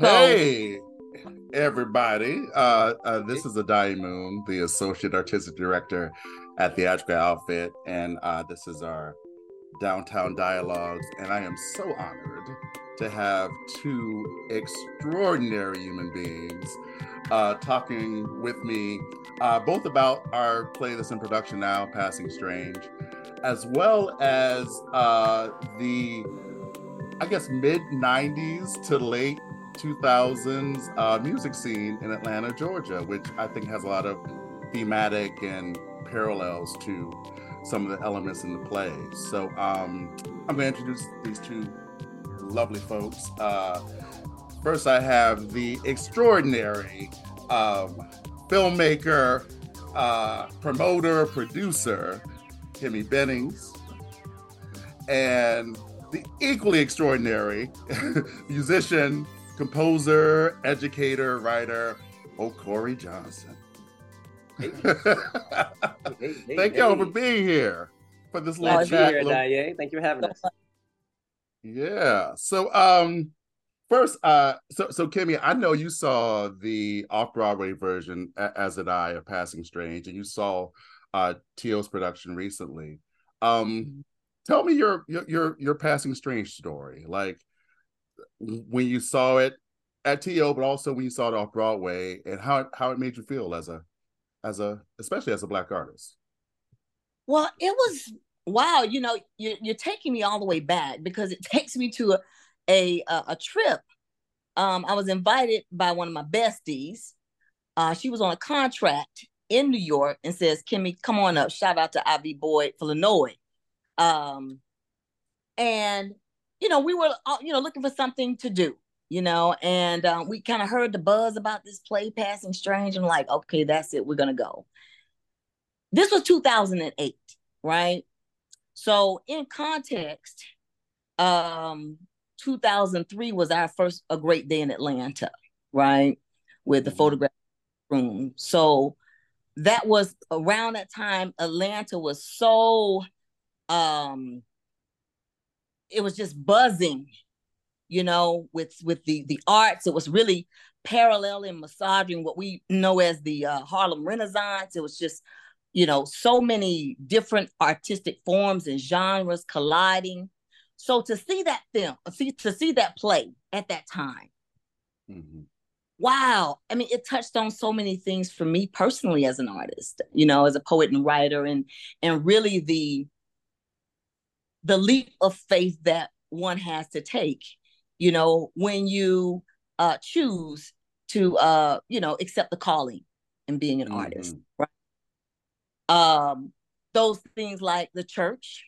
So, hey, everybody. Uh, uh, this is Addae Moon, the Associate Artistic Director at Theatrical Outfit, and uh, this is our Downtown Dialogues. And I am so honored to have two extraordinary human beings uh, talking with me, uh, both about our play that's in production now, Passing Strange, as well as uh, the, I guess, mid 90s to late 2000s uh, music scene in Atlanta, Georgia, which I think has a lot of thematic and parallels to some of the elements in the play. So um, I'm going to introduce these two lovely folks. Uh, first, I have the extraordinary um, filmmaker, uh, promoter, producer, Kemi Bennings, and the equally extraordinary musician, composer, educator, writer, Okorie Johnson. Hey. Hey, hey, Thank y'all for being here for this little Glad to chat. here, little- Daye. Thank you for having us. Yeah. So um first uh so so Kemi, I know you saw the off-Broadway version as did I of Passing Strange and you saw uh TO's production recently. Um tell me your your your, your Passing Strange story. Like when you saw it at TO, but also when you saw it off Broadway and how it, how it made you feel as a as a especially as a black artist. well, it was wow. You know, you're, you're taking me all the way back because it takes me to a a, a, trip. Um, I was invited by one of my besties. Uh, she was on a contract in New York and says, "Kemi, come on up." Shout out to Ivy Boyd, Illinois. Um, and you know, we were uh, you know looking for something to do. You know, and um, we kind of heard the buzz about this play, Passing Strange, and like, okay, that's it. We're gonna go. This was 2008, right? So in context, um, 2003 was our first A Great Day in Atlanta, right? With the Mhm. photograph room. So that was around that time, Atlanta was so um it was just buzzing, you know, with with the the arts. It was really paralleling, massaging what we know as the uh, Harlem Renaissance. It was just, you know, so many different artistic forms and genres colliding. So to see that film, see to see that play at that time, Mhm. wow. I mean, it touched on so many things for me personally as an artist, you know, as a poet and writer, and and really the the leap of faith that one has to take, you know, when you uh choose to uh, you know, accept the calling and being an artist, Mhm. right? Um, those things like the church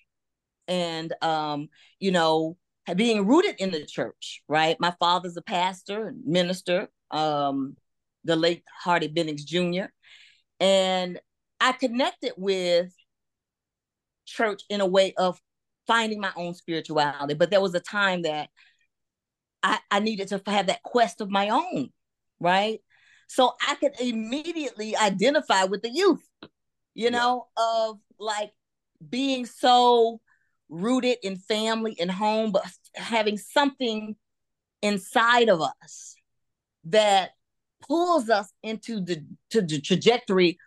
and um, you know, being rooted in the church, right? My father's a pastor and minister, um, the late Hardy Bennings Jr. And I connected with church in a way of finding my own spirituality. But there was a time that I, I needed to have that quest of my own, right? So I could immediately identify with the youth, you Yeah. know, of like being so rooted in family and home, but having something inside of us that pulls us into the to the trajectory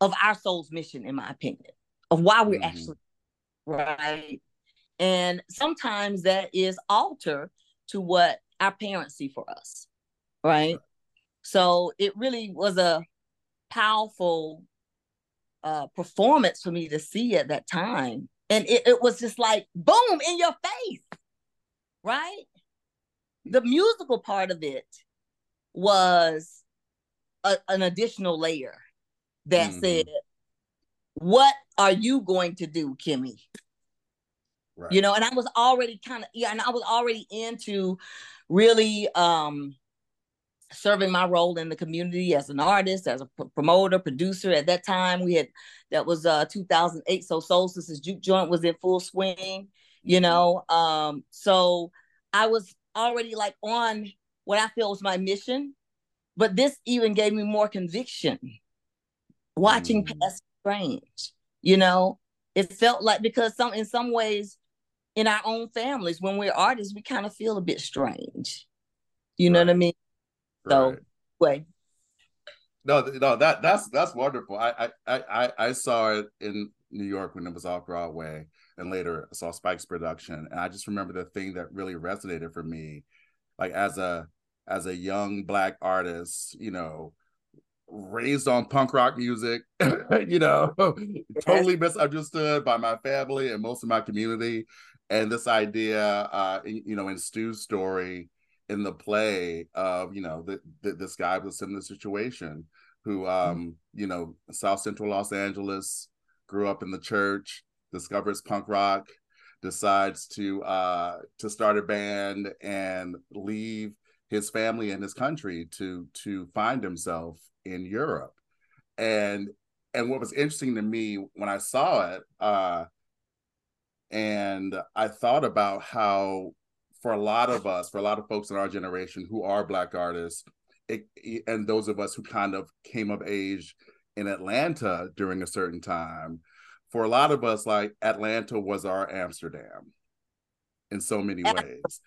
of our soul's mission, in my opinion, of why we're Mhm. actually right. And sometimes that is alter to what our parents see for us, right? So it really was a powerful uh, performance for me to see at that time. And it, it was just like, boom, in your face, right? The musical part of it was a, an additional layer that Mhm. said, what are you going to do, Kemi? Right. you know and i was already kind of yeah and i was already into really um serving my role in the community as an artist as a promoter producer at that time we had that was uh 2008 so soul sisters juke joint was in full swing you Mhm. know um so i was already like on what i feel was my mission but this even gave me more conviction watching Mm. past strange you know it felt like because some in some ways in our own families when we're artists we kind of feel a bit strange you know what i Right. mean So, Right. way. No, no, that that's that's wonderful. I I I I saw it in New York when it was off Broadway, and later I saw Spike's production, and I just remember the thing that really resonated for me, like as a as a young black artist, you know, raised on punk rock music, you know, totally misunderstood by my family and most of my community, and this idea, uh, in- you know, in Stew's story in the play of you know that that this guy was in this situation who um you know south central los angeles grew up in the church discovers punk rock decides to uh to start a band and leave his family and his country to to find himself in europe. And and what was interesting to me when i saw it uh and i thought about how for a lot of us for a lot of folks in our generation who are black artists it, and those of us who kind of came of age in Atlanta during a certain time, for a lot of us, like Atlanta was our Amsterdam in so many ways.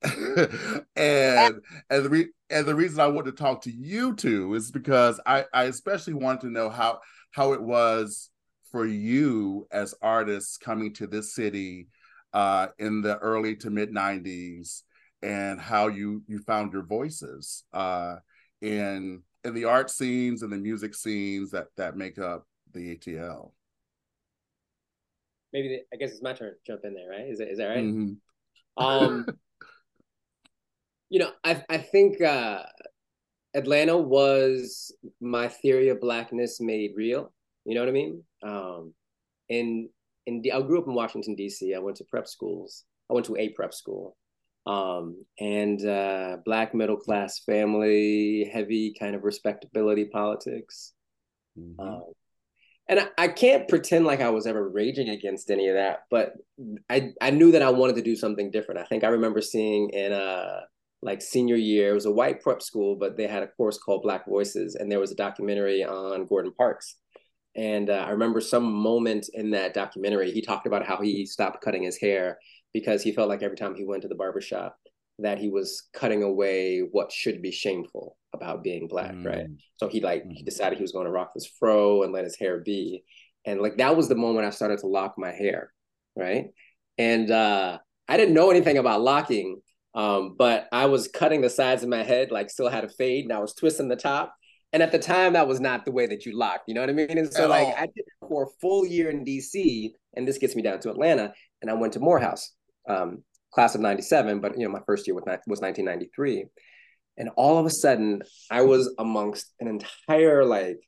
and and the re- and the reason I want to talk to you two is because I I especially wanted to know how how it was for you as artists coming to this city uh, in the early to mid '90s and how you you found your voices uh, in in the art scenes and the music scenes that that make up the ATL. Maybe the, I guess it's my turn to jump in there, right? Is that is that right? Mhm. Um, you know, I I think uh, Atlanta was my theory of blackness made real. You know what I mean? Um, and and I grew up in Washington D.C. I went to prep schools. I went to a prep school, um, and uh, black middle class family, heavy kind of respectability politics. Mhm. Um, and I, I can't pretend like I was ever raging against any of that, but I I knew that I wanted to do something different. I think I remember seeing in uh like senior year, it was a white prep school, but they had a course called Black Voices, and there was a documentary on Gordon Parks. And uh, I remember some moment in that documentary, he talked about how he stopped cutting his hair because he felt like every time he went to the barbershop, that he was cutting away what should be shameful about being black, right? Mm. So he like he Mhm. decided he was going to rock this fro and let his hair be. And like that was the moment I started to lock my hair, right? And uh I didn't know anything about locking, um, but I was cutting the sides of my head, like still had a fade, and I was twisting the top. And at the time, that was not the way that you locked, you know what I mean? And so At like all. I did for a full year in DC, and this gets me down to Atlanta, and I went to Morehouse, um, class of 97, but you know, my first year was, was 1993. And all of a sudden, I was amongst an entire like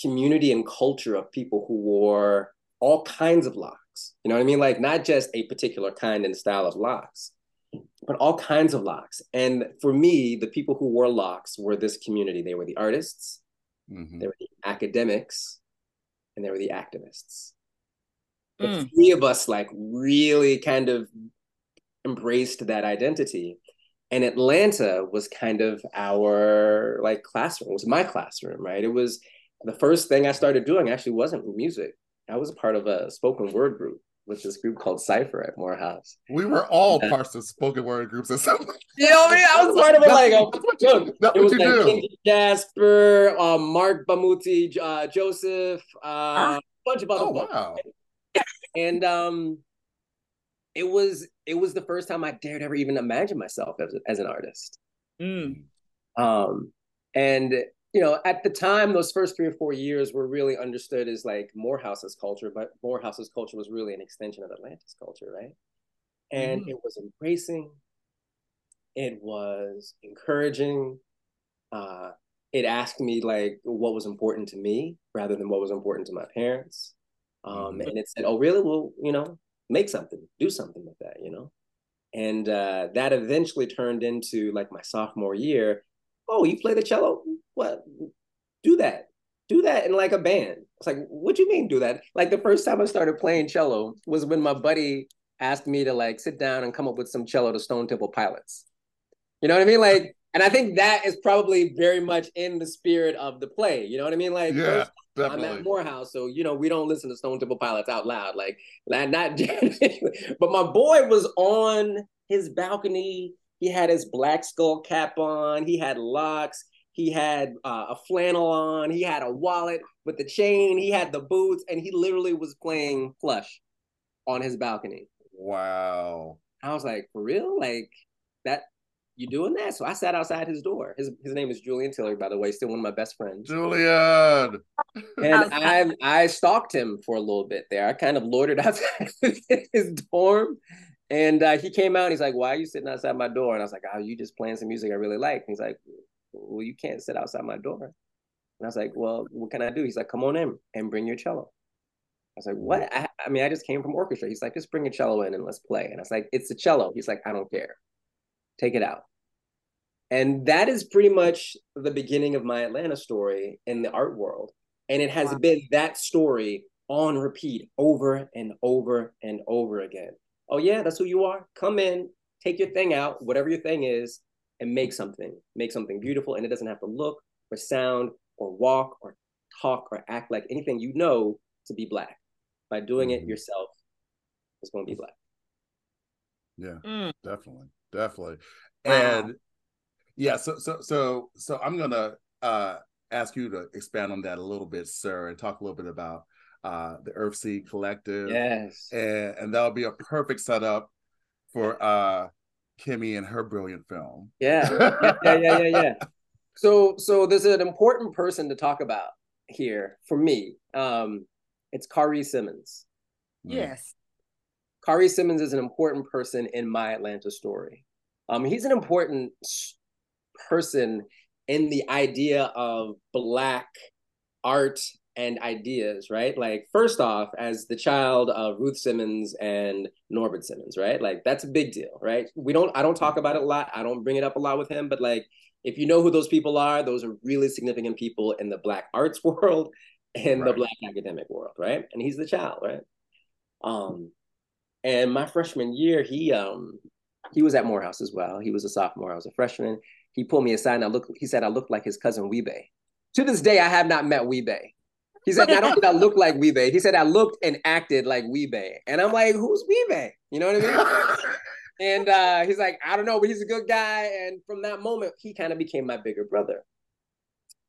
community and culture of people who wore all kinds of locks. You know what I mean? Like not just a particular kind and style of locks, but all kinds of locks. And for me, the people who wore locks were this community. They were the artists, Mhm. they were the academics, and they were the activists. The Mm. three of us like really kind of embraced that identity. And Atlanta was kind of our like classroom, it was my classroom, right? It was the first thing I started doing actually wasn't music. I was a part of a spoken word group with this group called Cypher at Morehouse. We were all Yeah. parts of spoken word groups at some You know what I mean? I was part of it like a, That's what you, look, that's it what was you like do. King Jasper, um, Marc Bamuthi, uh, Joseph, uh, Ah. a bunch of other Oh folks. wow. and um it was it was the first time I dared ever even imagine myself as, as an artist. Mm. Um and you know, at the time, those first three or four years were really understood as like Morehouse's culture, but Morehouse's culture was really an extension of Atlanta's culture, right? And Mhm. it was embracing, it was encouraging. Uh, it asked me like what was important to me rather than what was important to my parents. Um, Mhm. And it said, "Oh, really? Well, you know, make something, do something with that, you know." And uh, that eventually turned into like my sophomore year. Oh, you play the cello? What? Do that. Do that in like a band. It's like, what do you mean do that? Like the first time I started playing cello was when my buddy asked me to like sit down and come up with some cello to Stone Temple Pilots. You know what I mean? Like, and I think that is probably very much in the spirit of the play. You know what I mean? Like, Yeah, first I'm at definitely. Morehouse, so you know we don't listen to Stone Temple Pilots out loud, like not. not but my boy was on his balcony He had his black skull cap on. He had locks. He had uh, a flannel on. He had a wallet with the chain. He had the boots, and he literally was playing plush on his balcony. Wow. I was like, for real? Like that? You doing that? So I sat outside his door. His his name is Julian Tiller, by the way, still one of my best friends. Julian. And I I stalked him for a little bit there. I kind of loitered outside his dorm. And uh, he came out and he's like, Why are you sitting outside my door? And I was like, Oh, you just playing some music I really like. And he's like, Well, you can't sit outside my door. And I was like, Well, what can I do? He's like, Come on in and bring your cello. I was like, mm. What? I, I mean, I just came from orchestra. He's like, Just bring your cello in and let's play. And I was like, It's a cello. He's like, I don't care. Take it out. And that is pretty much the beginning of my Atlanta story in the art world. And it has wow. been that story on repeat over and over and over again. Oh, yeah, that's who you are. Come in, take your thing out, whatever your thing is, and make something. Make something beautiful. And it doesn't have to look or sound or walk or talk or act like anything you know to be Black. By doing mm-hmm. it yourself, it's going to be Black. Yeah, mm. definitely. Definitely. Wow. And yeah, so so so so I'm gonna uh ask you to expand on that a little bit, sir, and talk a little bit about uh the Earthseed Collective. Yes. And and that'll be a perfect setup for uh Kemi and her brilliant film. Yeah. yeah, yeah, yeah, yeah. So so there's an important person to talk about here for me. Um it's Khari Simmons. Yes. Khari Simmons is an important person in my Atlanta story. Um, he's an important person in the idea of Black art and ideas, right? Like, first off, as the child of Ruth Simmons and Norbert Simmons, right? Like, that's a big deal, right? We don't, I don't talk about it a lot. I don't bring it up a lot with him, but like, if you know who those people are, those are really significant people in the Black arts world and right. the Black academic world, right? And he's the child, right? Um, and my freshman year, he um he was at Morehouse as well. He was a sophomore. I was a freshman. He pulled me aside and I looked, he said I looked like his cousin Wee-Bey. To this day, I have not met Wee-Bey. He said, I don't think I look like Wee-Bey. He said I looked and acted like Wee-Bey. And I'm like, who's Wee-Bey? You know what I mean? and uh, he's like, I don't know, but he's a good guy. And from that moment, he kind of became my bigger brother.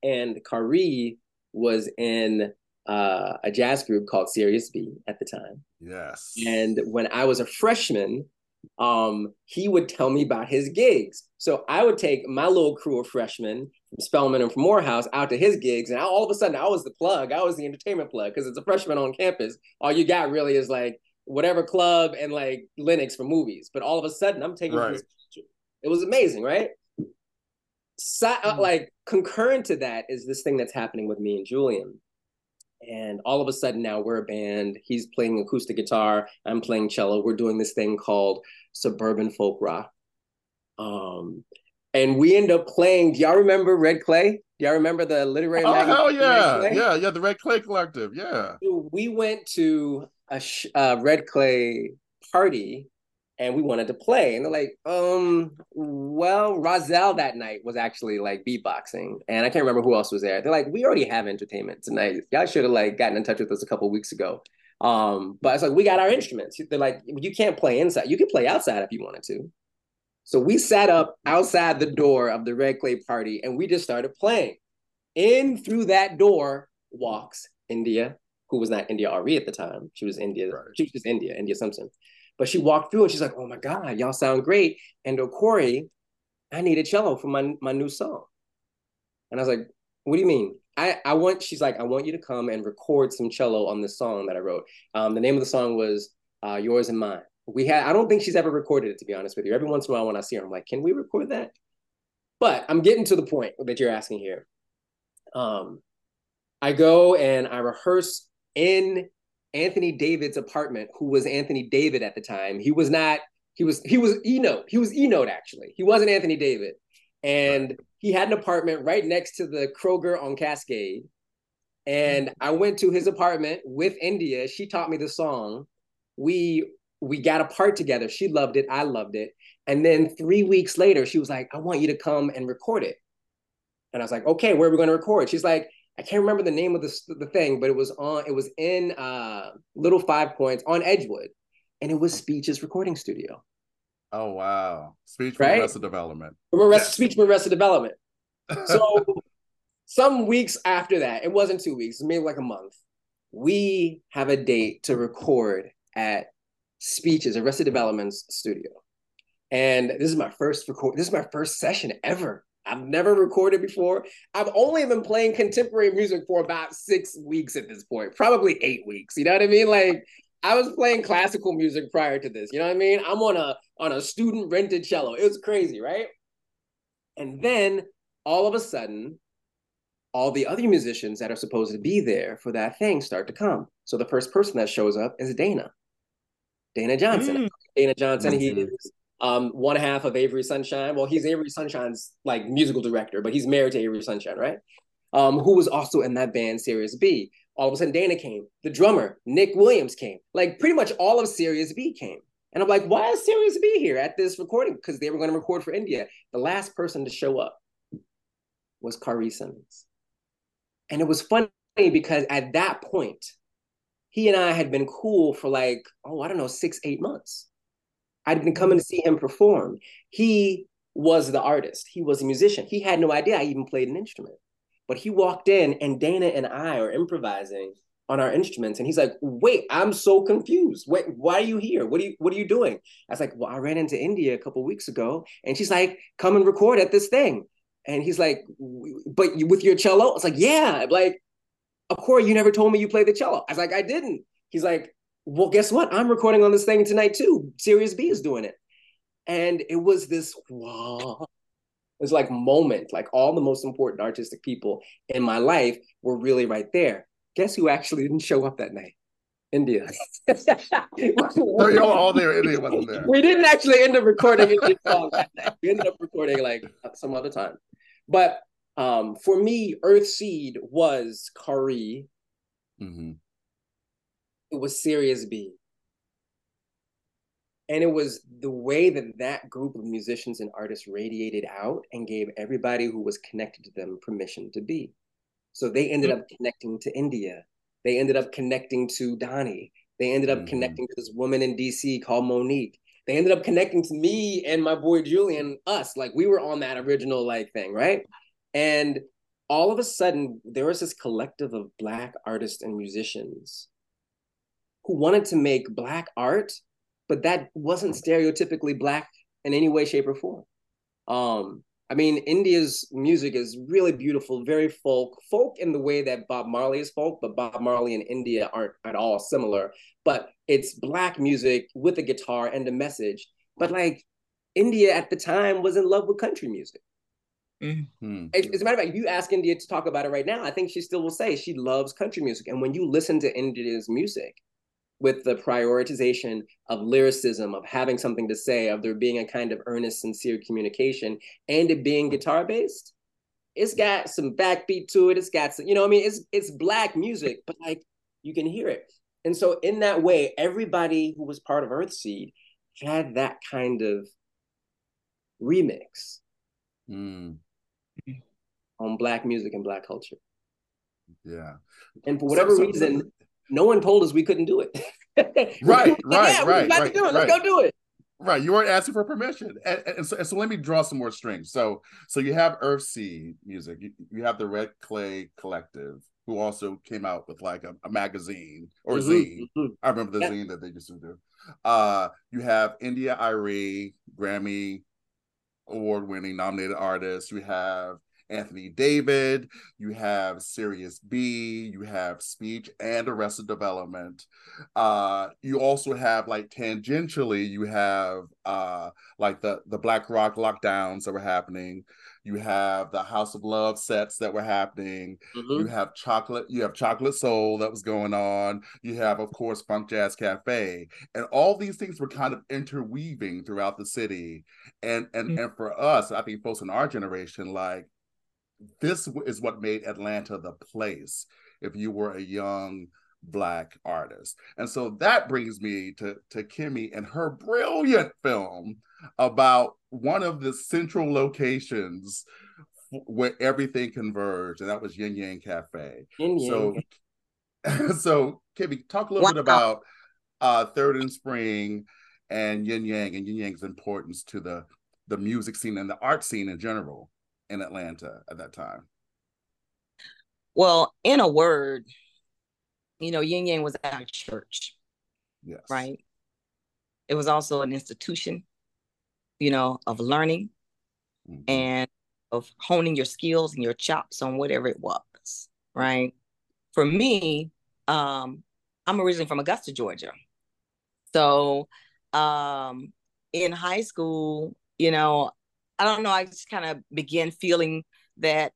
And Khari was in uh, a jazz group called Sirius B at the time. Yes. And when I was a freshman, um, he would tell me about his gigs. So I would take my little crew of freshmen from Spelman and from Morehouse out to his gigs, and I, all of a sudden I was the plug. I was the entertainment plug because it's a freshman on campus. All you got really is like whatever club and like Lenox for movies. But all of a sudden I'm taking right. It was amazing, right? So, uh, mm-hmm. like concurrent to that is this thing that's happening with me and Julian. And all of a sudden now we're a band. He's playing acoustic guitar. I'm playing cello. We're doing this thing called suburban folk rock. Um, and we end up playing. Do y'all remember Red Clay? Do y'all remember the literary? Oh hell yeah, yeah, yeah. The Red Clay Collective, yeah. we went to a sh- uh, Red Clay party and we wanted to play. And they're like, um, well, Rozelle that night was actually like beatboxing, and I can't remember who else was there. They're like, we already have entertainment tonight. Y'all should have like gotten in touch with us a couple weeks ago. Um, but it's like we got our instruments. They're like, you can't play inside. You can play outside if you wanted to. So we sat up outside the door of the Red Clay party and we just started playing. In through that door walks India, who was not India Arie at the time. She was India. Right. She was just India, India Simpson. But she walked through and she's like, oh my God, y'all sound great. And Corey, I need a cello for my, my new song. And I was like, what do you mean? I, I want, she's like, I want you to come and record some cello on this song that I wrote. Um, the name of the song was uh, Yours and Mine. We had, I don't think she's ever recorded it, to be honest with you. Every once in a while when I see her, I'm like, can we record that? But I'm getting to the point that you're asking here. Um, I go and I rehearse in Anthony David's apartment, who was Anthony David at the time. He was not, he was, he was E Note. He was E Note actually. He wasn't Anthony David. And he had an apartment right next to the Kroger on Cascade. And I went to his apartment with India. She taught me the song. We we got a part together. She loved it. I loved it. And then three weeks later, she was like, I want you to come and record it. And I was like, okay, where are we going to record? She's like, I can't remember the name of the, the thing, but it was on, it was in uh, Little Five Points on Edgewood, and it was Speech's recording studio. Oh wow. Speech for Right? Arrested Development. from Arrested Yes. Speech from Arrested Development. So some weeks after that, it wasn't two weeks, maybe like a month, we have a date to record at Speech's, Arrested Development's studio. And this is my first record, this is my first session ever. I've never recorded before. I've only been playing contemporary music for about six weeks at this point, probably eight weeks. You know what I mean? Like I was playing classical music prior to this. You know what I mean? I'm on a on a student rented cello. It was crazy, right? And then all of a sudden, all the other musicians that are supposed to be there for that thing start to come. So the first person that shows up is Dana. Dana Johnson. Mm. Dana Johnson, he is um, one half of Avery Sunshine. Well, he's Avery Sunshine's like musical director, but he's married to Avery Sunshine, right? Um, who was also in that band Sirius B. All of a sudden, Dana came. The drummer, Nick Williams, came. Like pretty much all of Sirius B came. And I'm like, why is Sirius B here at this recording? Because they were going to record for India. The last person to show up was Khari Simmons. And it was funny because at that point, he and I had been cool for like, oh, I don't know, six, eight months. I'd been coming to mm. see him perform. He was the artist, he was a musician. He had no idea I even played an instrument. But he walked in, and Dana and I are improvising on our instruments. And he's like, wait, I'm so confused. Wait, why are you here? What are you what are you doing? I was like, well, I ran into India a couple weeks ago. And she's like, come and record at this thing. And he's like, but with your cello? I was like, yeah. Like, of course, you never told me you played the cello. I was like, I didn't. He's like, well, guess what? I'm recording on this thing tonight too. Sirius B is doing it. And it was this wow. It was like moment, like all the most important artistic people in my life were really right there. Guess who actually didn't show up that night? India. So you're all there, India wasn't there. we didn't actually end up recording Indian song that night. We ended up recording like some other time. But um, for me, Earthseed was Khari. Mhm. It was Sirius B. And it was the way that that group of musicians and artists radiated out and gave everybody who was connected to them permission to be. So they ended up connecting to India. They ended up connecting to Donnie. They ended up Mhm. connecting to this woman in DC called Monique. They ended up connecting to me and my boy Julian, us. Like we were on that original like thing, right? And all of a sudden, there was this collective of Black artists and musicians who wanted to make Black art, but that wasn't stereotypically Black in any way, shape, or form. Um, I mean, India's music is really beautiful, very folk, folk in the way that Bob Marley is folk, but Bob Marley and India aren't at all similar. But it's Black music with a guitar and a message. But like, India at the time was in love with country music. Hmm. As a matter of fact, if you ask India to talk about it right now, I think she still will say she loves country music. And when you listen to India's music with the prioritization of lyricism, of having something to say, of there being a kind of earnest, sincere communication, and it being guitar based, it's got some backbeat to it. It's got some, you know, I mean, it's it's black music, but like you can hear it. And so in that way, everybody who was part of Earthseed had that kind of remix Hmm. On black music and black culture. Yeah. And for whatever So- so- reason, no one told us we couldn't do it. Right, Yeah, right, we're right, right, do it. Let's go do it. Right, you weren't asking for permission, and, and so, and so let me draw some more strings. So, so you have Earthseed music, you, you have the Red Clay Collective, who also came out with like a, a magazine or Mhm, zine. mhm. I remember the Yeah. zine that they used to do. Uh, you have India Arie, Grammy award-winning nominated artist. You have Anthony David. You have Sirius B. You have Speech and Arrested Development. Uh, you also have like tangentially, you have uh, like the the Black Rock lockdowns that were happening. You have the House of Love sets that were happening. Mhm. You have chocolate. You have chocolate soul that was going on. You have, of course, Funk Jazz Cafe, and all these things were kind of interweaving throughout the city. And and Mm. and for us, I think folks in our generation, like this is what made Atlanta the place. If you were a young black artist, and so that brings me to to Kemi and her brilliant film about one of the central locations where everything converged, and that was Yin Yang Cafe. Yin Yang. So, so Kemi, talk a little bit about uh, Third and Spring and Yin Yang and Yin Yang's importance to the the music scene and the art scene in general in Atlanta at that time? Well, in a word, you know, Yin Yang was our church. Yes. Right. It was also an institution, you know, of learning mm-hmm. and of honing your skills and your chops on whatever it was. Right. For me, um, I'm originally from Augusta, Georgia. So um in high school, you know, I don't know, I just kind of began feeling that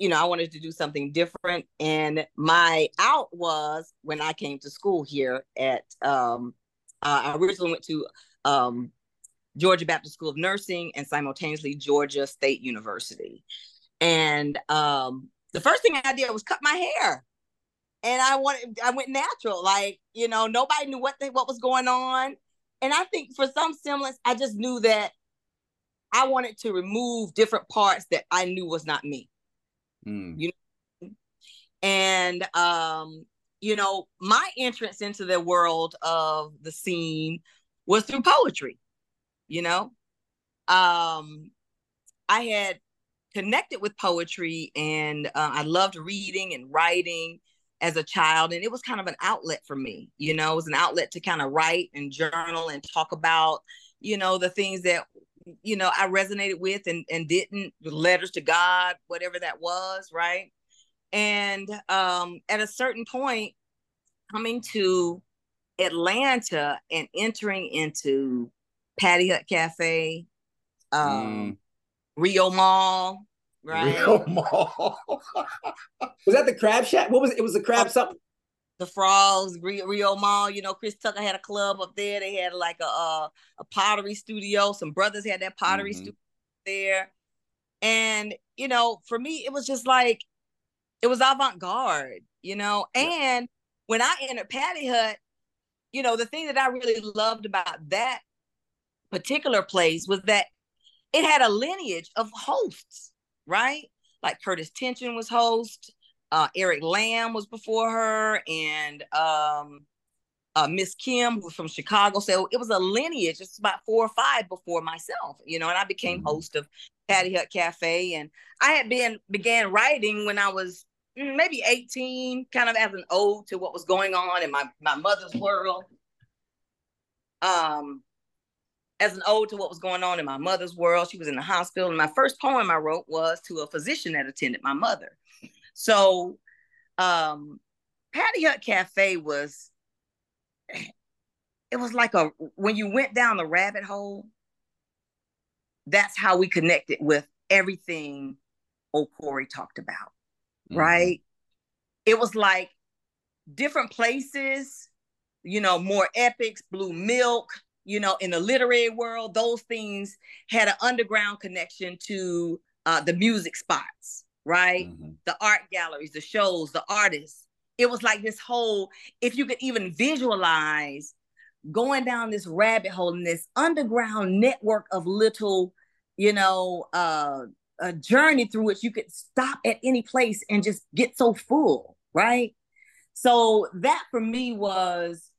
you know, I wanted to do something different. And my out was when I came to school here at, um, uh, I originally went to um, Georgia Baptist School of Nursing and simultaneously Georgia State University. And um, the first thing I did was cut my hair. And I wanted, I went natural. Like, you know, nobody knew what, the, what was going on. And I think for some semblance, I just knew that I wanted to remove different parts that I knew was not me. Mm. You know? and um, you know, my entrance into the world of the scene was through poetry. You know, um, I had connected with poetry, and uh, I loved reading and writing as a child, and it was kind of an outlet for me. You know, it was an outlet to kind of write and journal and talk about, you know, the things that you know I resonated with and and didn't letters to God, whatever that was, right? And um, at a certain point, coming to Atlanta and entering into Patty Hut Cafe, um, mm. Rio Mall, right? Rio Mall. was that the Crab Shack? What was it? It was the Crab something the Frogs, Rio, Mall. You know, Chris Tucker had a club up there. They had like a a, a pottery studio. Some brothers had that pottery mm-hmm. studio there, and you know, for me, it was just like it was avant garde. You know, and when I entered Patty Hut, you know, the thing that I really loved about that particular place was that it had a lineage of hosts, right? Like Curtis Tension was host uh, Eric Lamb was before her, and um, uh, Miss Kim, was from Chicago. So it was a lineage, just about four or five before myself, you know. And I became mm-hmm. host of Patty Hut Cafe, and I had been began writing when I was mm, maybe 18, kind of as an ode to what was going on in my my mother's world. Um, as an ode to what was going on in my mother's world, she was in the hospital, and my first poem I wrote was to a physician that attended my mother. So um Patty Hut Cafe was it was like a when you went down the rabbit hole, that's how we connected with everything old Corey talked about. Mm-hmm. Right. It was like different places, you know, more epics, blue milk, you know, in the literary world, those things had an underground connection to uh, the music spots right? Mm-hmm. The art galleries, the shows, the artists. It was like this whole, if you could even visualize going down this rabbit hole in this underground network of little, you know, uh, a journey through which you could stop at any place and just get so full, right? So that for me was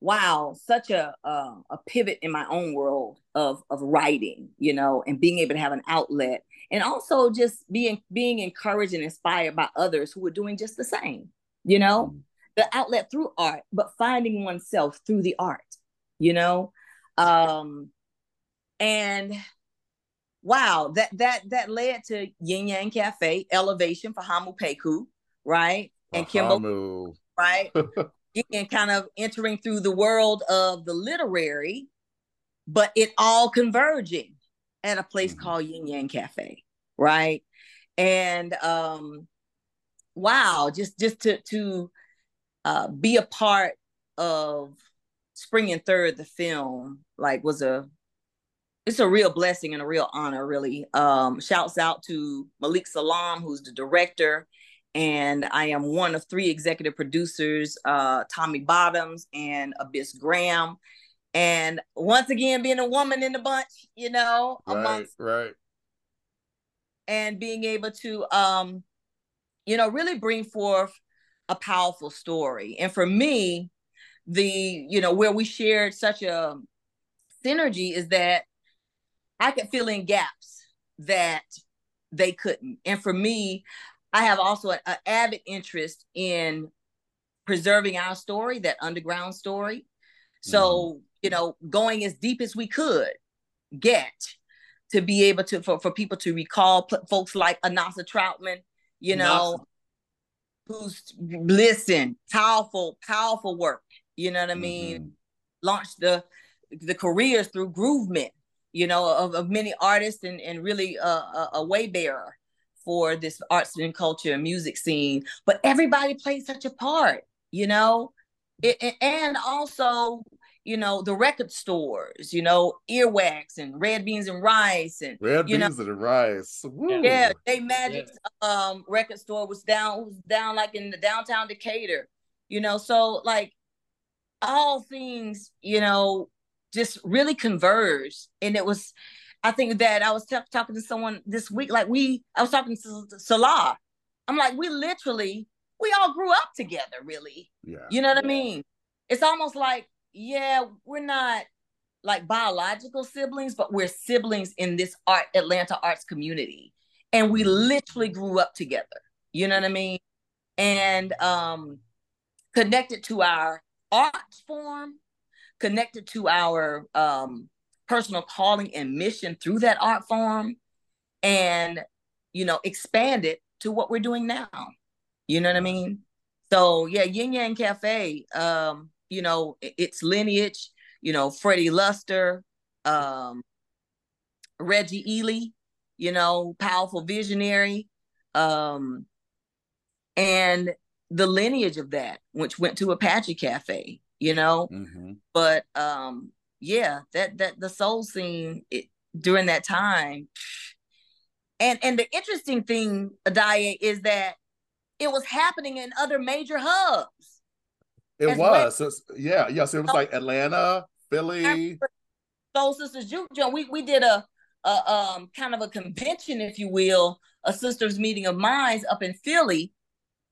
wow, such a uh, a pivot in my own world of of writing, you know, and being able to have an outlet, and also just being being encouraged and inspired by others who are doing just the same, you know, mm. the outlet through art, but finding oneself through the art, you know, um, and wow, that that that led to Yin Yang Cafe elevation for Hamu Peku, right, and Kimbo, right. and kind of entering through the world of the literary, but it all converging at a place mm-hmm. called Yin Yang Cafe, right? And um, wow, just just to to uh, be a part of Spring and Third, the film, like was a it's a real blessing and a real honor, really. Um, shouts out to Malik Salam, who's the director, and I am one of three executive producers, uh, Tommy Bottoms and Abyss Graham. And once again, being a woman in the bunch, you know, right, amongst right, and being able to, um, you know, really bring forth a powerful story. And for me, the you know where we shared such a synergy is that I could fill in gaps that they couldn't. And for me, I have also an avid interest in preserving our story, that underground story. So, mm-hmm. you know, going as deep as we could get to be able to for, for people to recall folks like Anasa Troutman, you know, who's listen, powerful, powerful work. You know what I mean? Mm-hmm. Launched the the careers through Groovement, you know, of, of many artists and, and really a, a, a way bearer for this arts and culture and music scene. But everybody played such a part, you know, it, and also you know, the record stores, you know, earwax and red beans and rice and red you beans know, and rice. Woo. Yeah, they magic yeah. um record store was down was down like in the downtown Decatur, you know, so like all things, you know, just really converged. And it was, I think that I was t- talking to someone this week, like we, I was talking to Salah. I'm like, we literally, we all grew up together, really. Yeah. You know what yeah. I mean? It's almost like yeah, we're not like biological siblings, but we're siblings in this art Atlanta arts community. And we mm-hmm. literally grew up together. You know what I mean? And um connected to our art form, connected to our um personal calling and mission through that art form, and you know, expand it to what we're doing now. You know what I mean? So yeah, Yin Yang Cafe, um, you know, its lineage, you know, Freddie Luster, um, Reggie Ely, you know, powerful visionary, um, and the lineage of that, which went to Apache Cafe, you know. Mm-hmm. But um, yeah, that that the soul scene it, during that time, and and the interesting thing, Addae, is that it was happening in other major hubs. It was. So yeah, yes, it was like Atlanta, Philly. Soul Sisters Juke Joint. We we did a, a um kind of a convention, if you will, a sisters meeting of minds up in Philly.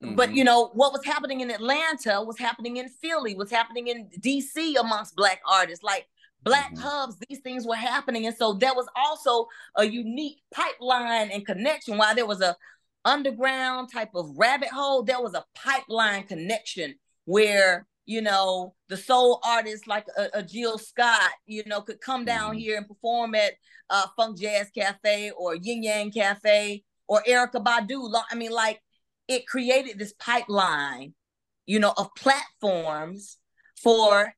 Mm-hmm. But you know what was happening in Atlanta was happening in Philly, was happening in DC amongst black artists, like black mm-hmm. hubs. These things were happening, and so there was also a unique pipeline and connection. While there was a underground type of rabbit hole, there was a pipeline connection where you know the soul artists like a, a Jill Scott, you know, could come down mm-hmm. here and perform at uh, Funk Jazz Cafe or Yin Yang Cafe or Erykah Badu. I mean, like it created this pipeline, you know, of platforms for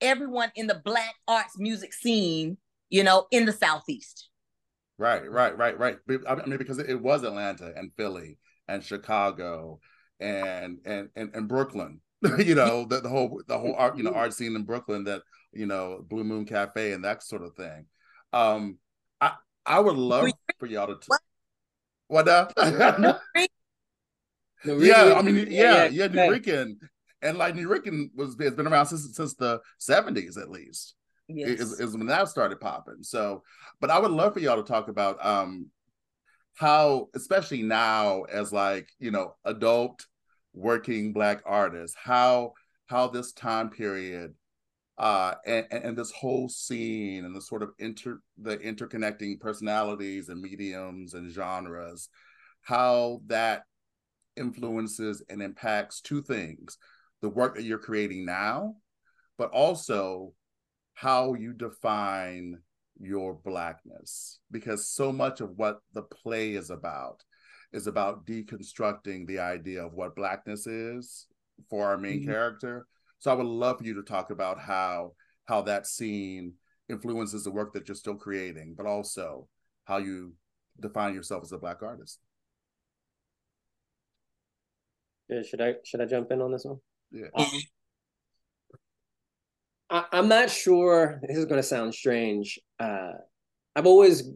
everyone in the Black arts music scene, you know, in the Southeast. Right, right, right, right. I mean, because it was Atlanta and Philly and Chicago and and and, and Brooklyn you know, the, the whole the whole art, you know, art scene in Brooklyn that, you know, Blue Moon Cafe and that sort of thing. Um I I would love for y'all to t- what now? yeah, I mean, yeah, yeah, yeah Nuyorican. And like Nuyorican was has been around since since the 70s at least. Yes. Is, is when that started popping. So, but I would love for y'all to talk about um how, especially now, as like, you know, adult working black artists how how this time period uh and, and this whole scene and the sort of inter the interconnecting personalities and mediums and genres how that influences and impacts two things the work that you're creating now but also how you define your blackness because so much of what the play is about is about deconstructing the idea of what blackness is for our main mm-hmm. character. So I would love for you to talk about how how that scene influences the work that you're still creating, but also how you define yourself as a black artist. Should I should I jump in on this one? Yeah. Um, I, I'm not sure. This is going to sound strange. Uh, I've always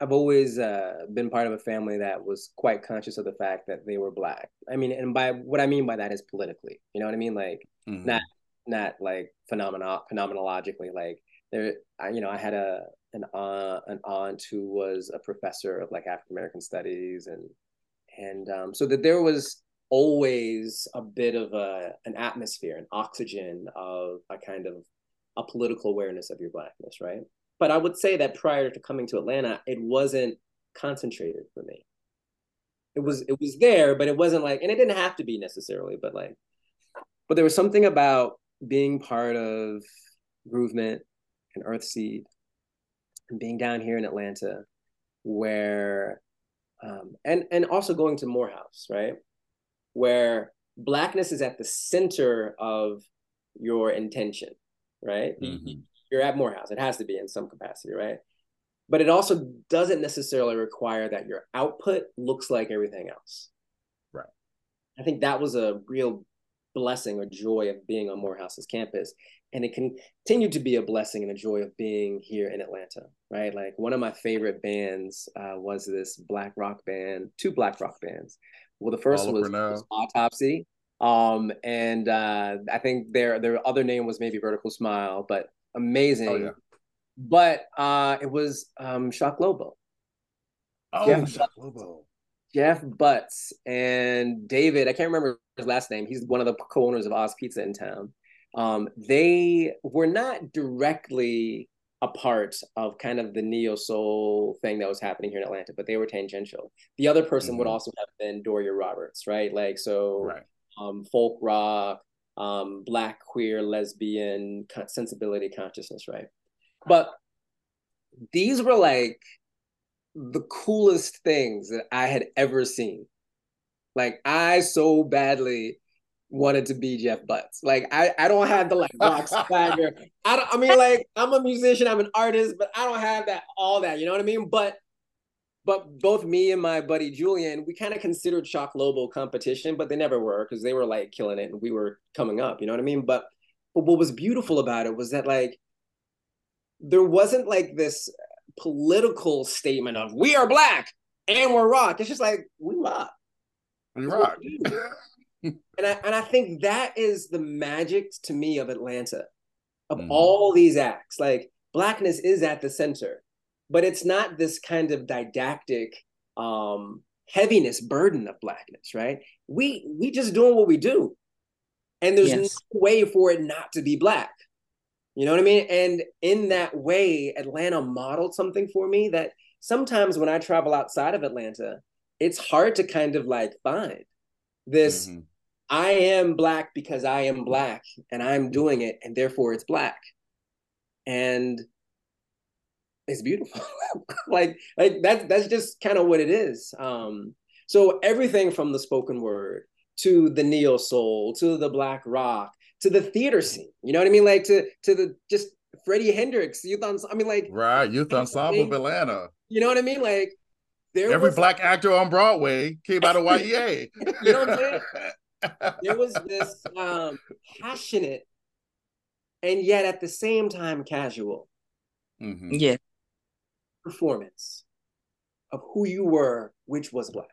I've always uh, been part of a family that was quite conscious of the fact that they were black. I mean, and by what I mean by that is politically. You know what I mean? Like mm-hmm. not not like phenomena phenomenologically. Like there, I, you know, I had a an aunt, an aunt who was a professor of like African American studies, and and um, so that there was always a bit of a an atmosphere, an oxygen of a kind of a political awareness of your blackness, right? But I would say that prior to coming to Atlanta, it wasn't concentrated for me. It was it was there, but it wasn't like, and it didn't have to be necessarily, but like, but there was something about being part of Groovement and Earthseed and being down here in Atlanta where um, and and also going to Morehouse, right? Where blackness is at the center of your intention, right? Mm-hmm. You're at Morehouse. It has to be in some capacity, right? But it also doesn't necessarily require that your output looks like everything else. Right. I think that was a real blessing or joy of being on Morehouse's campus. And it continued to be a blessing and a joy of being here in Atlanta, right? Like one of my favorite bands uh, was this black rock band, two black rock bands. Well, the first one was, was, Autopsy. Um, and uh, I think their their other name was maybe Vertical Smile, but amazing. Oh, yeah. But uh, it was um, Shock Lobo. Oh, Jeff Shock Lobo. Jeff Butts and David, I can't remember his last name. He's one of the co-owners of Oz Pizza in town. Um, they were not directly a part of kind of the neo soul thing that was happening here in Atlanta, but they were tangential. The other person mm-hmm. would also have been Doria Roberts, right? Like so, right. Um, folk rock, um, black, queer, lesbian sensibility, consciousness, right? But these were like the coolest things that I had ever seen. Like I so badly wanted to be Jeff Butts. Like I, I don't have the like rock swagger. I don't, I mean like I'm a musician, I'm an artist, but I don't have that all that. You know what I mean? But but both me and my buddy Julian, we kind of considered Shock Lobo competition, but they never were because they were like killing it and we were coming up. You know what I mean? But but what was beautiful about it was that like there wasn't like this political statement of we are black and we're rock. It's just like we rock. We rock. And I and I think that is the magic to me of Atlanta, of mm. all these acts. Like blackness is at the center, but it's not this kind of didactic um heaviness burden of blackness, right? We we just doing what we do. And there's yes. no way for it not to be black. You know what I mean? And in that way, Atlanta modeled something for me that sometimes when I travel outside of Atlanta, it's hard to kind of like find this mm-hmm. I am black because I am black and I'm doing it and therefore it's black. And it's beautiful. like like that's that's just kind of what it is. Um so everything from the spoken word to the neo soul to the black rock to the theater scene. You know what I mean? Like to to the just Freddie Hendricks youth ensemble. I mean, like right youth ensemble of Atlanta. You know what I mean? Like there every was, black actor on Broadway came out of YEA. you know what I'm saying? there was this um, passionate and yet at the same time casual. Mm-hmm. Yeah. Performance of who you were, which was black.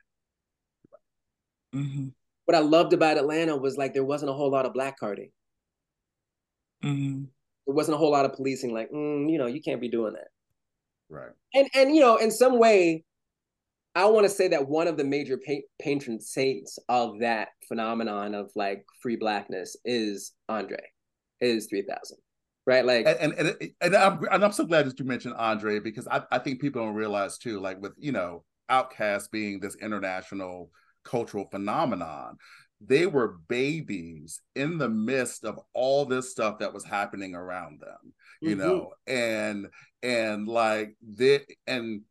Mm-hmm. What I loved about Atlanta was like there wasn't a whole lot of black carding. Mm-hmm. There wasn't a whole lot of policing, like, mm, you know, you can't be doing that. Right. And and you know, in some way, I want to say that one of the major pa- patron saints of that phenomenon of like free blackness is Andre, is three thousand, right? Like, and and and, and I'm and I'm so glad that you mentioned Andre because I I think people don't realize too, like with you know OutKast being this international cultural phenomenon they were babies in the midst of all this stuff that was happening around them you mm-hmm. know and and like they and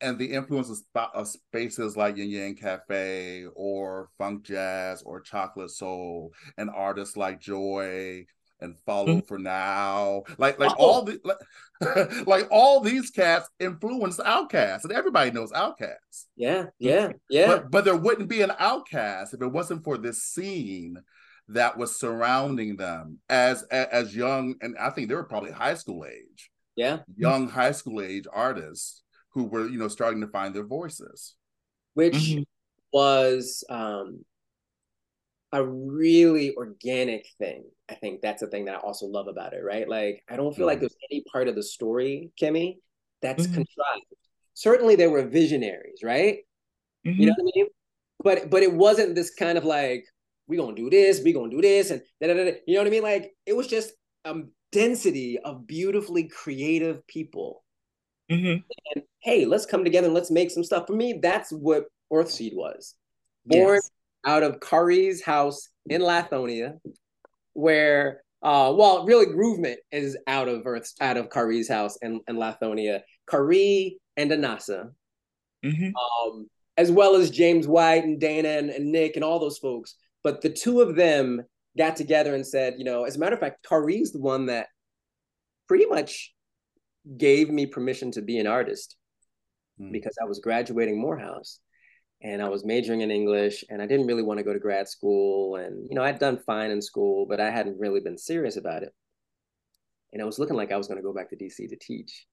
and the influence of, of spaces like Yin Yang Cafe or funk jazz or chocolate soul and artists like Joy and follow mm-hmm. for now. Like like oh. all the like, like, all these cats influenced OutKast and everybody knows OutKast. Yeah yeah yeah. But, but there wouldn't be an OutKast if it wasn't for this scene that was surrounding them as as young and i think they were probably high school age. Yeah. Young high school age artists who were you know starting to find their voices which mm-hmm. was um a really organic thing. I think that's the thing that I also love about it, right? Like I don't feel mm like there's any part of the story, Kemi, that's mm-hmm. contrived. Certainly there were visionaries, right? Mm-hmm. You know mm-hmm. what I mean? but but it wasn't this kind of like we gonna do this, we gonna do this, and da, da, da, you know what I mean? Like it was just a density of beautifully creative people. Mm-hmm. And hey, let's come together and let's make some stuff. For me, that's what Earthseed was. Born yes. out of Khari's house in Lithonia, where uh well really Groovement is out of Earth out of Khari's house in, in Lithonia. Khari and Anasa. Mm-hmm. Um, as well as James White and Dana and, and Nick and all those folks. But the two of them got together and said, you know, as a matter of fact, Khari's the one that pretty much gave me permission to be an artist mm. because I was graduating Morehouse and I was majoring in English and I didn't really want to go to grad school. And, you know, I'd done fine in school, but I hadn't really been serious about it. And it was looking like I was going to go back to DC to teach.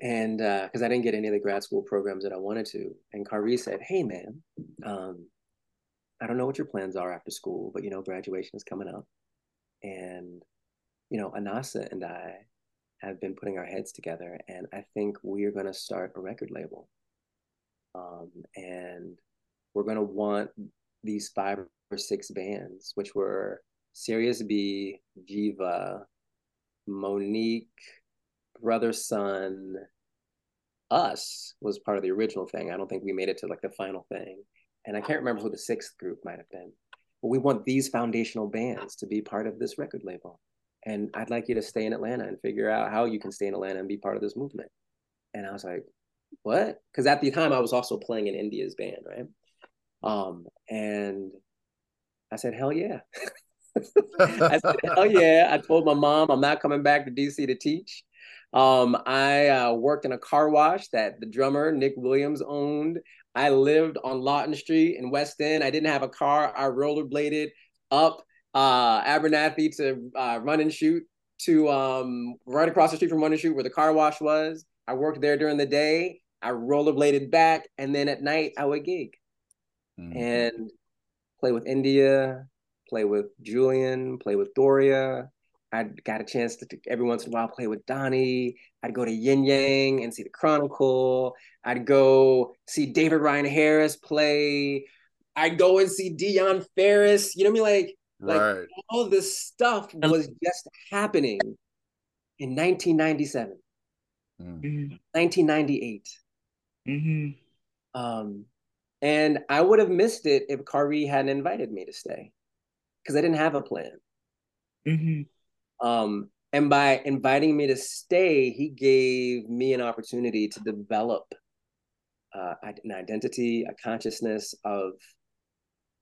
And because uh, I didn't get any of the grad school programs that I wanted to. And Khari said, Hey, man, um, I don't know what your plans are after school, but, you know, graduation is coming up. And, you know, Anasa and I have been putting our heads together. And I think we are going to start a record label um, and we're going to want these five or six bands, which were Sirius B, Jiva, Monique, Brother Son, Us was part of the original thing. I don't think we made it to like the final thing. And I can't remember who the sixth group might have been. But we want these foundational bands to be part of this record label. And I'd like you to stay in Atlanta and figure out how you can stay in Atlanta and be part of this movement. And I was like, what? Because at the time I was also playing in India's band, right? Um, and I said, hell yeah. I said, hell yeah. I told my mom I'm not coming back to DC to teach. Um, I uh, worked in a car wash that the drummer Nick Williams owned. I lived on Lawton Street in West End. I didn't have a car. I rollerbladed up uh, Abernathy to uh, run and shoot to um, right across the street from run and shoot where the car wash was. I worked there during the day. I rollerbladed back, and then at night I would gig mm-hmm. and play with India, play with Julian, play with Doria. I got a chance to every once in a while play with Donnie. I'd go to Yin Yang and see the Chronicle. I'd go see David Ryan Harris play. I'd go and see Dionne Farris. You know what I mean? Like, right. like all this stuff was just happening in 1997. Mm-hmm. 1998. Mm-hmm. Um, and I would have missed it if Khari hadn't invited me to stay because I didn't have a plan. Mm-hmm. Um, and by inviting me to stay, he gave me an opportunity to develop uh, an identity, a consciousness of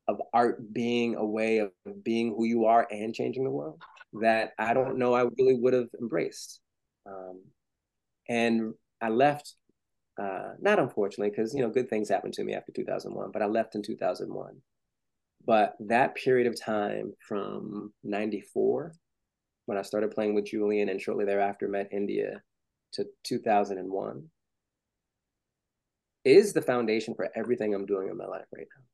of art being a way of being who you are and changing the world that I don't know I really would have embraced. Um, and I left, uh, not unfortunately, because you know good things happened to me after 2001, but I left in 2001. But that period of time from 94, when I started playing with Julian and shortly thereafter met India, to 2001, is the foundation for everything I'm doing in my life right now.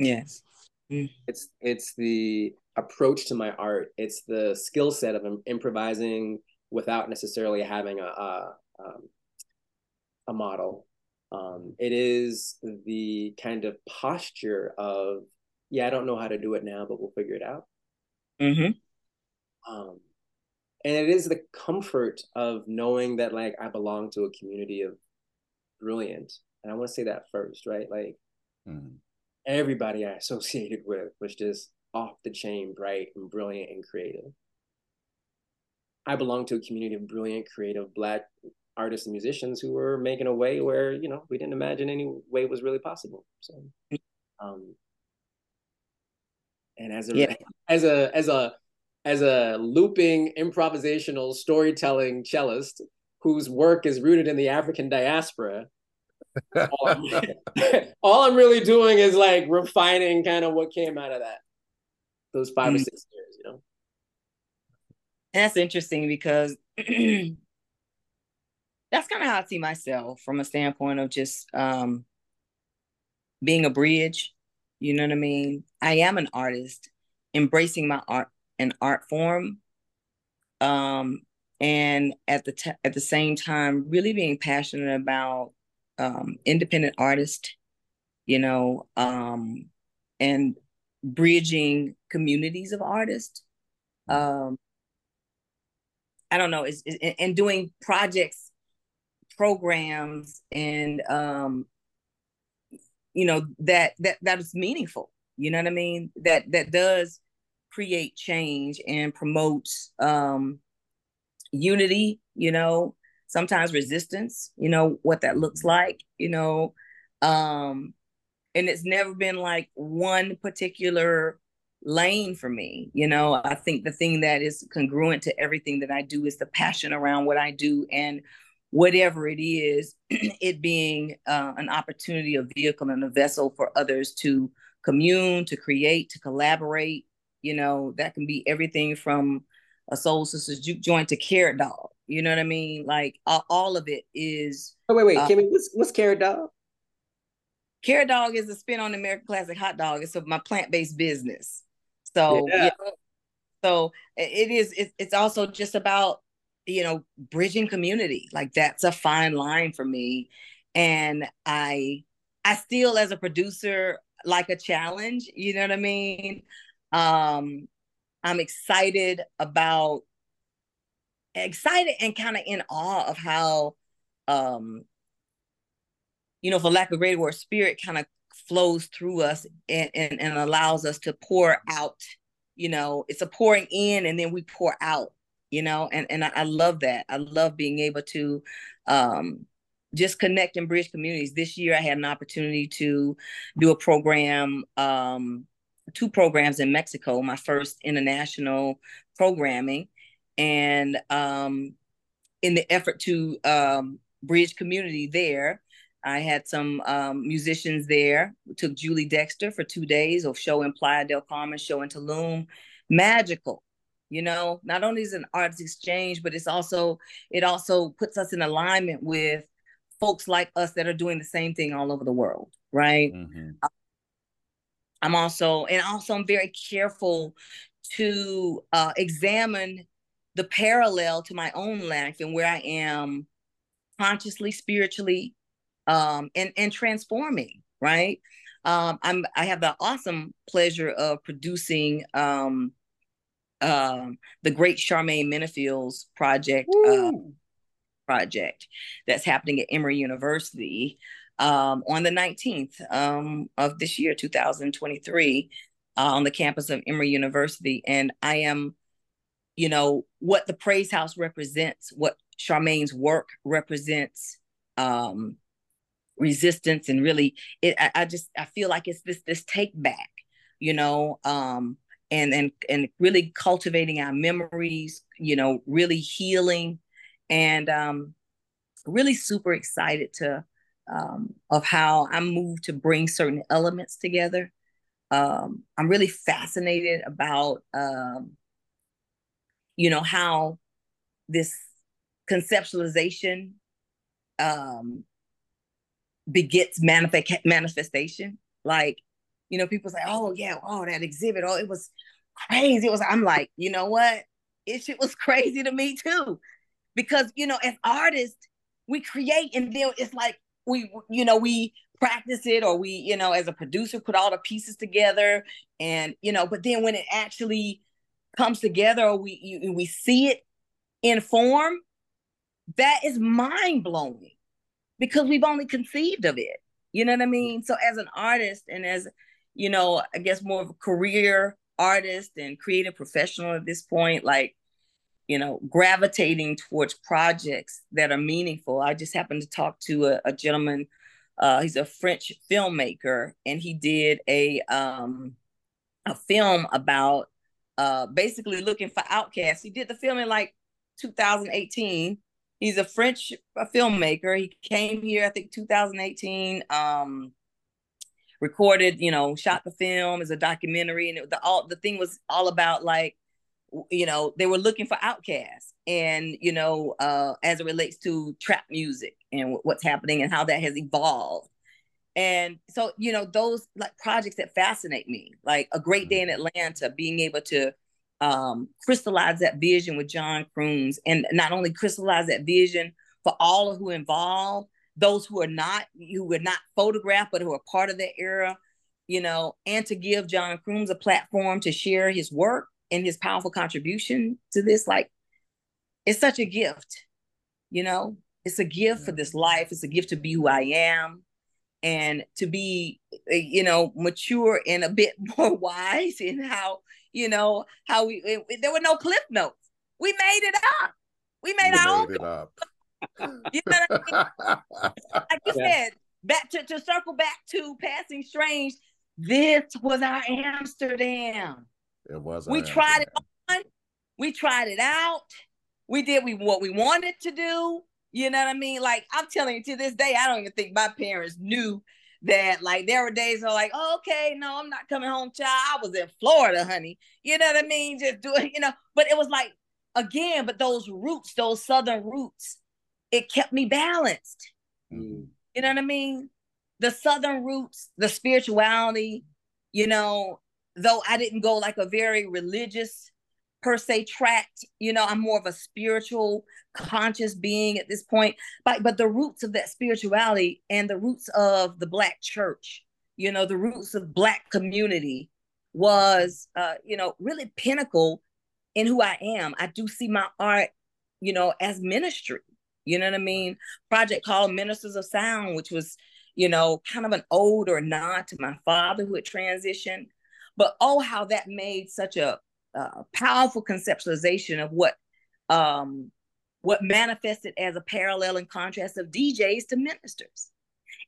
Yes. Mm. It's it's the approach to my art. It's the skill set of improvising without necessarily having a a, um, a model. Um, it is the kind of posture of yeah, I don't know how to do it now, but we'll figure it out. Mm-hmm. Um, and it is the comfort of knowing that like I belong to a community of brilliant. And I want to say that first, right? Like mm-hmm. Everybody I associated with was just off the chain, bright and brilliant and creative. I belong to a community of brilliant, creative Black artists and musicians who were making a way where you know we didn't imagine any way was really possible. So, um, and as a yeah. as a as a as a looping improvisational storytelling cellist whose work is rooted in the African diaspora. All, I'm, all, I'm, really doing is like refining kind of what came out of that those five mm. or six years, you know that's interesting because that's kind of how I see myself from a standpoint of just um, being a bridge. You know what I mean? I am an artist, embracing my art and art form, um, and at the t- at the same time, really being passionate about um, independent artist, you know, um, and bridging communities of artists. Um, I don't know, it's, and doing projects, programs, and um, you know that that that is meaningful. You know what I mean? That that does create change and promotes um, unity. You know, sometimes resistance. You know what that looks like. You know, um, and it's never been like one particular lane for me. You know, I think the thing that is congruent to everything that I do is the passion around what I do and whatever it is, it being uh, an opportunity, a vehicle, and a vessel for others to commune, to create, to collaborate. You know, that can be everything from a Soul Sisters juke joint to Carrot Dog. You know what I mean? Like all, all of it is. Oh wait, wait, uh, Kemi, what's what's Carrot Dog? Carrot Dog is a spin on American Classic Hot Dog. It's my plant based business. So yeah. yeah. So it is. It, it's also just about you know bridging community. Like that's a fine line for me, and I I still as a producer like a challenge. You know what I mean? Um, I'm excited about excited and kind of in awe of how um you know, for lack of a greater word, spirit kind of flows through us and, and, and allows us to pour out, you know, it's a pouring in and then we pour out, you know, and, and I, I love that. I love being able to um, just connect and bridge communities. This year I had an opportunity to do a program, um, two programs in Mexico, my first international programming. And um, in the effort to um, bridge community there, I had some um, musicians there. We took Julie Dexter for two days of show in Playa del Carmen, show in Tulum. Magical, you know. Not only is it an arts exchange, but it's also it also puts us in alignment with folks like us that are doing the same thing all over the world, right? Mm-hmm. I'm also and also I'm very careful to uh, examine the parallel to my own life and where I am consciously, spiritually, um, and and transforming. Right. Um, I'm I have the awesome pleasure of producing um, um, the great Charmaine Minniefield's project uh, project that's happening at Emory University um, on the 19th um, of this year, 2023, uh, on the campus of Emory University. And I am, you know, what the Praise House represents, what Charmaine's work represents, um, resistance and really it I, I, just I feel like it's this this take back, you know, um and and and really cultivating our memories, you know, really healing and um really super excited to um of how I'm moved to bring certain elements together. Um I'm really fascinated about um you know how this conceptualization um begets manifest manifestation. Like, you know, people say, "Oh yeah, oh that exhibit, oh it was crazy." It was. I'm like, you know what? It shit was crazy to me too, because you know, as artists, we create and then it's like we, you know, we practice it or we, you know, as a producer, put all the pieces together, and you know, but then when it actually comes together or we you, we see it in form, that is mind blowing because we've only conceived of it. You know what I mean? So as an artist and as, you know, I guess more of a career artist and creative professional at this point, like, you know, gravitating towards projects that are meaningful. I just happened to talk to a, a gentleman, uh, he's a French filmmaker, and he did a um a film about uh basically looking for outcasts. He did the film in like 2018 he's a French filmmaker. He came here, I think, 2018. Um, recorded, you know, shot the film as a documentary, and it, the all the thing was all about like, you know, they were looking for outcasts, and you know, uh, as it relates to trap music and what's happening and how that has evolved. And so, you know, those like projects that fascinate me, like a great day in mm-hmm. Atlanta, being able to um, crystallize that vision with John Kroons and not only crystallize that vision for all of who involved, those who are not who were not photographed but who are part of that era you know and to give john crooms a platform to share his work and his powerful contribution to this like it's such a gift you know? It's a gift for this life. It's a gift to be who i am and to be eh, you know mature and a bit more wise in how you know how we it, there were no cliff notes we made it up we made You our made it own up. you know what I mean? like you Yeah. said back to, to circle back to passing strange this was our amsterdam it was. we our tried it on we tried it out we did we what we wanted to do you know what i mean? Like i'm telling you to this day i don't even think my parents knew that like there were days where like oh, okay no i'm not coming home child. I was in florida honey. You know what i mean? Just doing you know but it was like again but those roots those southern roots it kept me balanced. Mhm. you know what I mean? The southern roots, the spirituality, you know, though I didn't go like a very religious per se track, you know, I'm more of a spiritual conscious being at this point. But but the roots of that spirituality and the roots of the black church, you know, the roots of black community was uh, you know, really pinnacle in who I am. I do see my art, you know, as ministry. You know what I mean? project called Ministers of Sound, which was, you know, kind of an ode or nod to my father who had transitioned. But oh, how that made such a, powerful conceptualization of what um, what manifested as a parallel and contrast of DJs to ministers.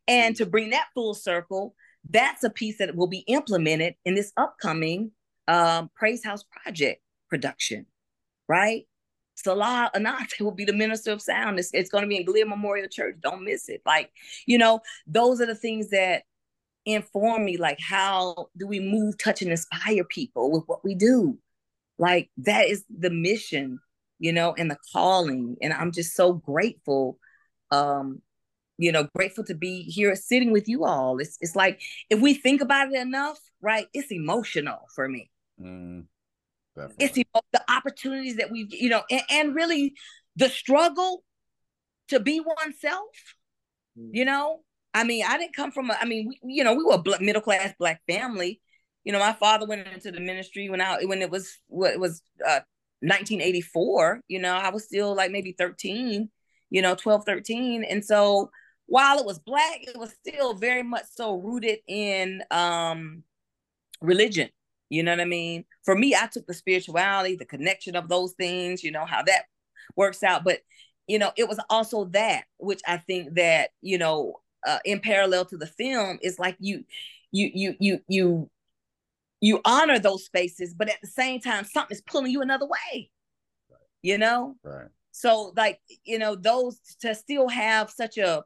And to bring that full circle, that's a piece that will be implemented in this upcoming um, Praise House Project production, right? Salah Anat will be the minister of sound. It's, it's going to be in Glenn Memorial Church. Don't miss it. Like, you know, those are the things that inform me. Like, how do we move, touch, and inspire people with what we do? Like, that is the mission, you know, and the calling. And I'm just so grateful, um, you know, grateful to be here sitting with you all. It's, it's like, if we think about it enough, right, it's emotional for me Mm, it's the, opportunities that we've you know and, and really the struggle to be oneself you know i mean i didn't come from a, i mean we, you know we were a middle class black family you know my father went into the ministry when i when it was what was uh 1984 you know i was still like maybe 13 you know 12 13 and so while it was black it was still very much so rooted in um religion you know what I mean? For me, I took the spirituality, the connection of those things, you know, how that works out. But, you know, it was also that, which I think that, you know, uh, in parallel to the film is like you, you, you, you, you, you honor those spaces, but at the same time, something's pulling you another way, you know? Right. So, like, you know, those to still have such a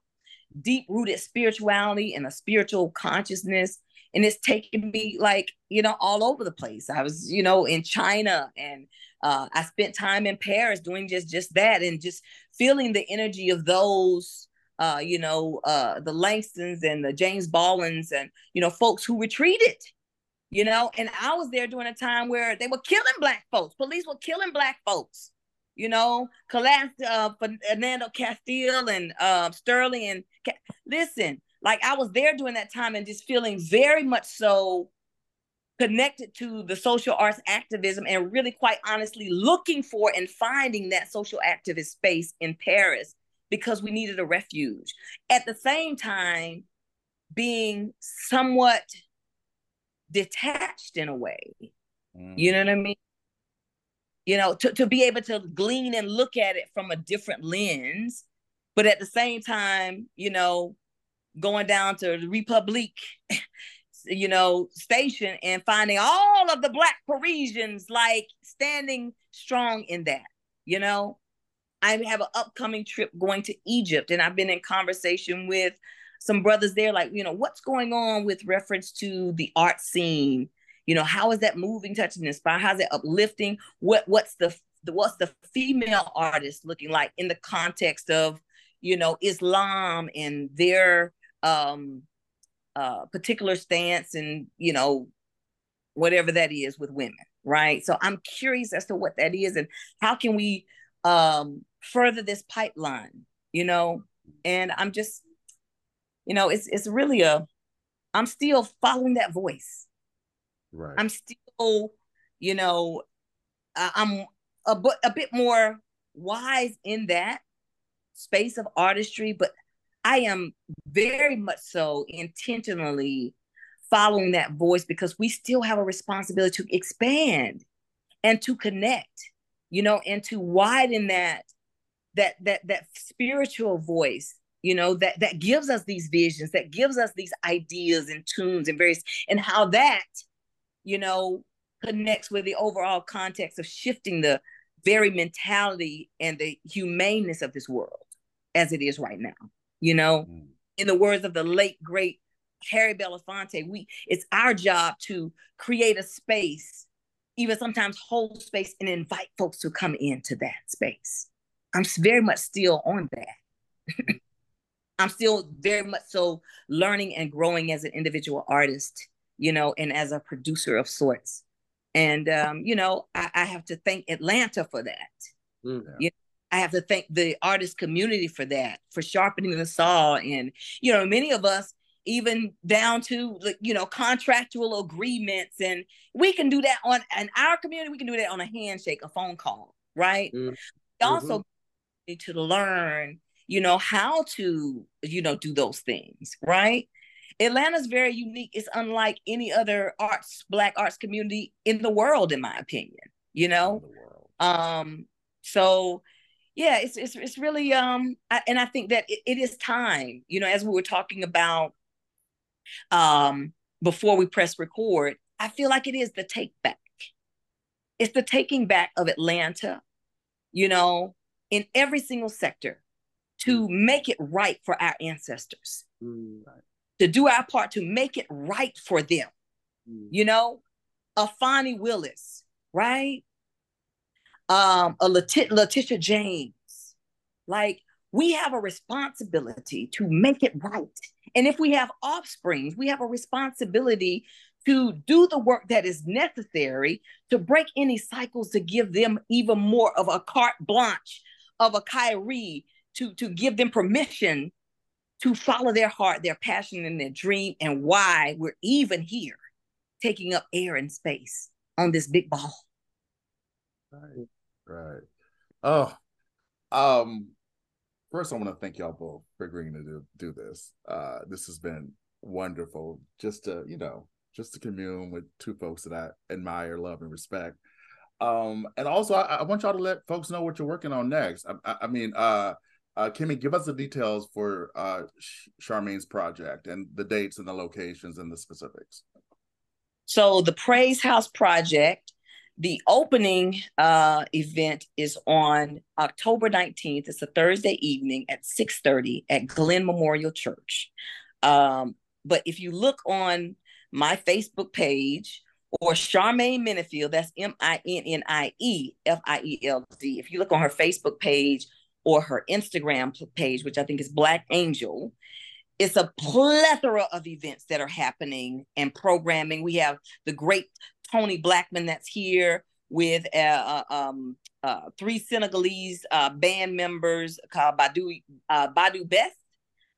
deep rooted spirituality and a spiritual consciousness and it's taken me like you know all over the place i was you know in china and uh, i spent time in paris doing just just that and just feeling the energy of those uh, you know uh, the langstons and the james Baldwins and you know folks who retreated you know? And i was there during a time where they were killing black folks. Police were killing black folks you know? Collapsed uh, Philando Castile and uh, sterling and listen like I was there during that time and just feeling very much so connected to the social arts activism and really quite honestly looking for and finding that social activist space in Paris because we needed a refuge. At the same time, being somewhat detached in a way. Mm. You know what I mean? You know, to, to be able to glean and look at it from a different lens, but at the same time, you know, going down to the Republic, you know, station and finding all of the black Parisians like standing strong in that, you know. I have an upcoming trip going to Egypt, and I've been in conversation with some brothers there, like, you know, what's going on with reference to the art scene? You know, how is that moving, touching, inspire? How's it uplifting? What what's the what's the female artist looking like in the context of, you know, Islam and their um uh particular stance and you know whatever that is with women right so i'm curious as to what that is and how can we um further this pipeline you know and i'm just you know, it's it's really a I'm still following that voice. Right. I'm still, you know, I'm a, a bit more wise in that space of artistry, but I am very much so intentionally following that voice because we still have a responsibility to expand and to connect, you know, and to widen that that that that spiritual voice you know that that gives us these visions that gives us these ideas and tunes and various and how that you know connects with the overall context of shifting the very mentality and the humaneness of this world as it is right now. You know, mm. in the words of the late great Harry Belafonte, we it's our job to create a space, even sometimes hold space and invite folks to come into that space. I'm very much still on that. I'm still very much so learning and growing as an individual artist, you know, and as a producer of sorts. And um, you know, I, I, have to thank Atlanta for that. Mm, yeah. You know, I have to thank the artist community for that, for sharpening the saw. And you know, many of us, even down to you know contractual agreements, and we can do that on in our community. We can do that on a handshake, a phone call, right? Mm. Also, mm-hmm. need to learn, you know, how to you know do those things, right? Atlanta's very unique. It's unlike any other arts, black arts community in the world, in my opinion. You know, um, so yeah, it's it's it's really um, I, and I think that it, it is time. You know, as we were talking about um before we press record, I feel like it is the take back. It's the taking back of Atlanta. You know, in every single sector, to make it right for our ancestors. Mm, right to do our part to make it right for them. Mm. You know, a Fani Willis, right? Um, a Leti- Letitia James. Like we have a responsibility to make it right. And if we have offspring, we have a responsibility to do the work that is necessary to break any cycles to give them even more of a carte blanche of a Kyrie to, to give them permission to follow their heart, their passion, and their dream, and why we're even here taking up air and space on this big ball. Right. Right. Oh, um, first I want to thank y'all both for agreeing to do, do this. Uh, this has been wonderful just to, you know, just to commune with two folks that I admire, love, and respect. Um, and also I, I want y'all to let folks know what you're working on next. I, I, I mean, uh, uh, Kemi, give us the details for uh, Charmaine's project and the dates and the locations and the specifics. So the Praise House project, the opening uh, event is on October 19th. It's a Thursday evening at 6.30 at Glenn Memorial Church. Um, but if you look on my Facebook page or Charmaine Minniefield, that's M-I-N-N-I-E-F-I-E-L-D. If you look on her Facebook page or her Instagram page, which I think is Black Angel. It's a plethora of events that are happening and programming. We have the great Tony Blackman that's here with uh, uh, um, uh, three Senegalese uh, band members called Badu uh, Badu Best,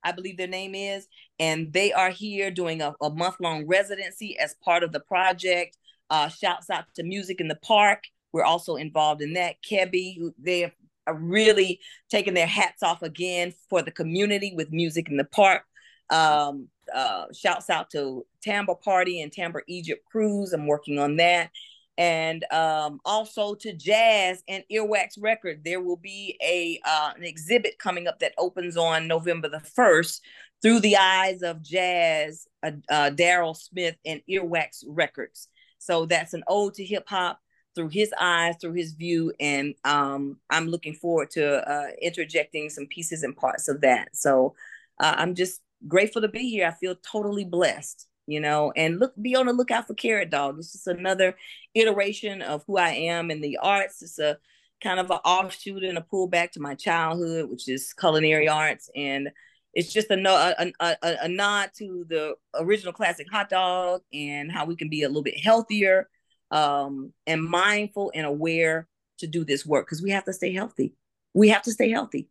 I believe their name is, and they are here doing a, a month long residency as part of the project. Uh, shouts out to Music in the Park. We're also involved in that. Kebbi, they really taking their hats off again for the community with music in the park. Um, uh, shouts out to Timbre Party and Timbre Egypt Cruise. I'm working on that. And um, also to Jazz and Earwax Record. There will be a uh, an exhibit coming up that opens on November the 1st through the eyes of Jazz, uh, uh, Daryl Smith, and Earwax Records. So that's an ode to hip hop through his eyes, through his view, and um, I'm looking forward to uh, interjecting some pieces and parts of that. So uh, I'm just grateful to be here. I feel totally blessed, you know. And look, be on the lookout for Carrot Dog. It's just another iteration of who I am in the arts. It's a kind of an offshoot and a pullback to my childhood, which is culinary arts, and it's just a, a, a, a nod to the original classic hot dog and how we can be a little bit healthier um, and mindful and aware to do this work because we have to stay healthy. We have to stay healthy,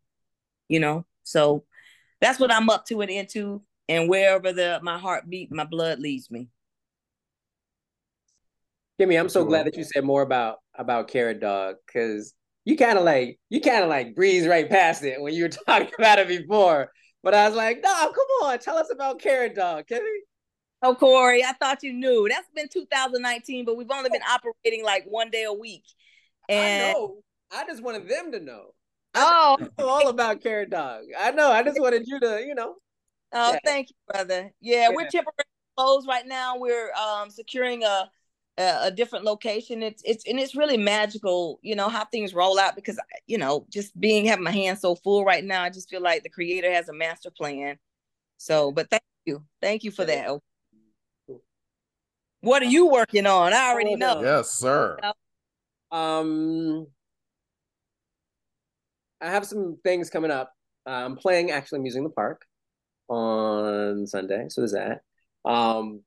you know. So that's what I'm up to and into. and wherever the my heart beat, my blood leads me. Kemi, I'm so glad that you said more about about Carrot Dog because you kind of like you kind of like breeze right past it when you were talking about it before. But I was like, no, come on, tell us about Carrot Dog, Kemi. Oh, Corey, I thought you knew. That's been 2019, but we've only been operating like one day a week. And I know. I just wanted them to know. Oh, all about Carrot Dog. I know. I just wanted you to, you know. Oh, yeah. thank you, brother. Yeah, yeah, we're temporarily closed right now. We're um securing a, a, a different location. It's it's and it's really magical, you know, how things roll out because you know, just being having my hands so full right now, I just feel like the creator has a master plan. So, but thank you. Thank you for that. What are you working on? I already know. Yes, sir. Um, I have some things coming up. I'm playing actually Music in the Park on Sunday, so there's that. Um,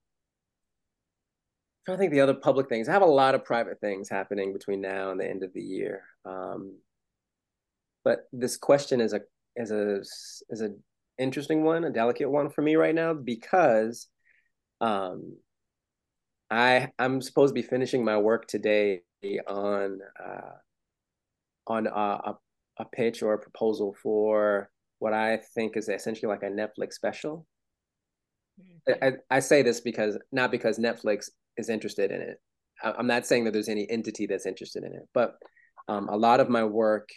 I think the other public things. I have a lot of private things happening between now and the end of the year. Um, but this question is a is a is a interesting one, a delicate one for me right now because um, I I'm supposed to be finishing my work today on uh, on a, a, pitch or a proposal for what I think is essentially like a Netflix special. Mm-hmm. I, I say this because not because Netflix is interested in it. I'm not saying that there's any entity that's interested in it, but um, a lot of my work,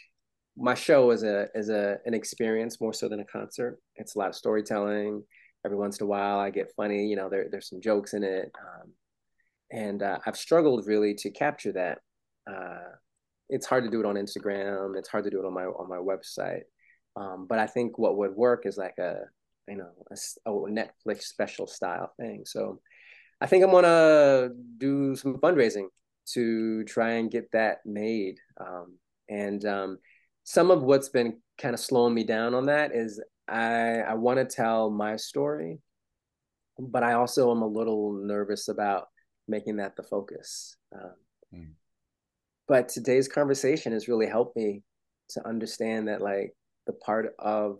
my show is a is a an experience more so than a concert. It's a lot of storytelling. Every once in a while, I get funny. You know, there there's some jokes in it. Um, and uh, I've struggled really to capture that. Uh, it's hard to do it on Instagram. It's hard to do it on my on my website. Um, but I think what would work is like a you know a, a, Netflix special style thing. So I think I'm gonna do some fundraising to try and get that made. Um, and um, some of what's been kind of slowing me down on that is I I want to tell my story, but I also am a little nervous about making that the focus. Um, mm. But today's conversation has really helped me to understand that like the part of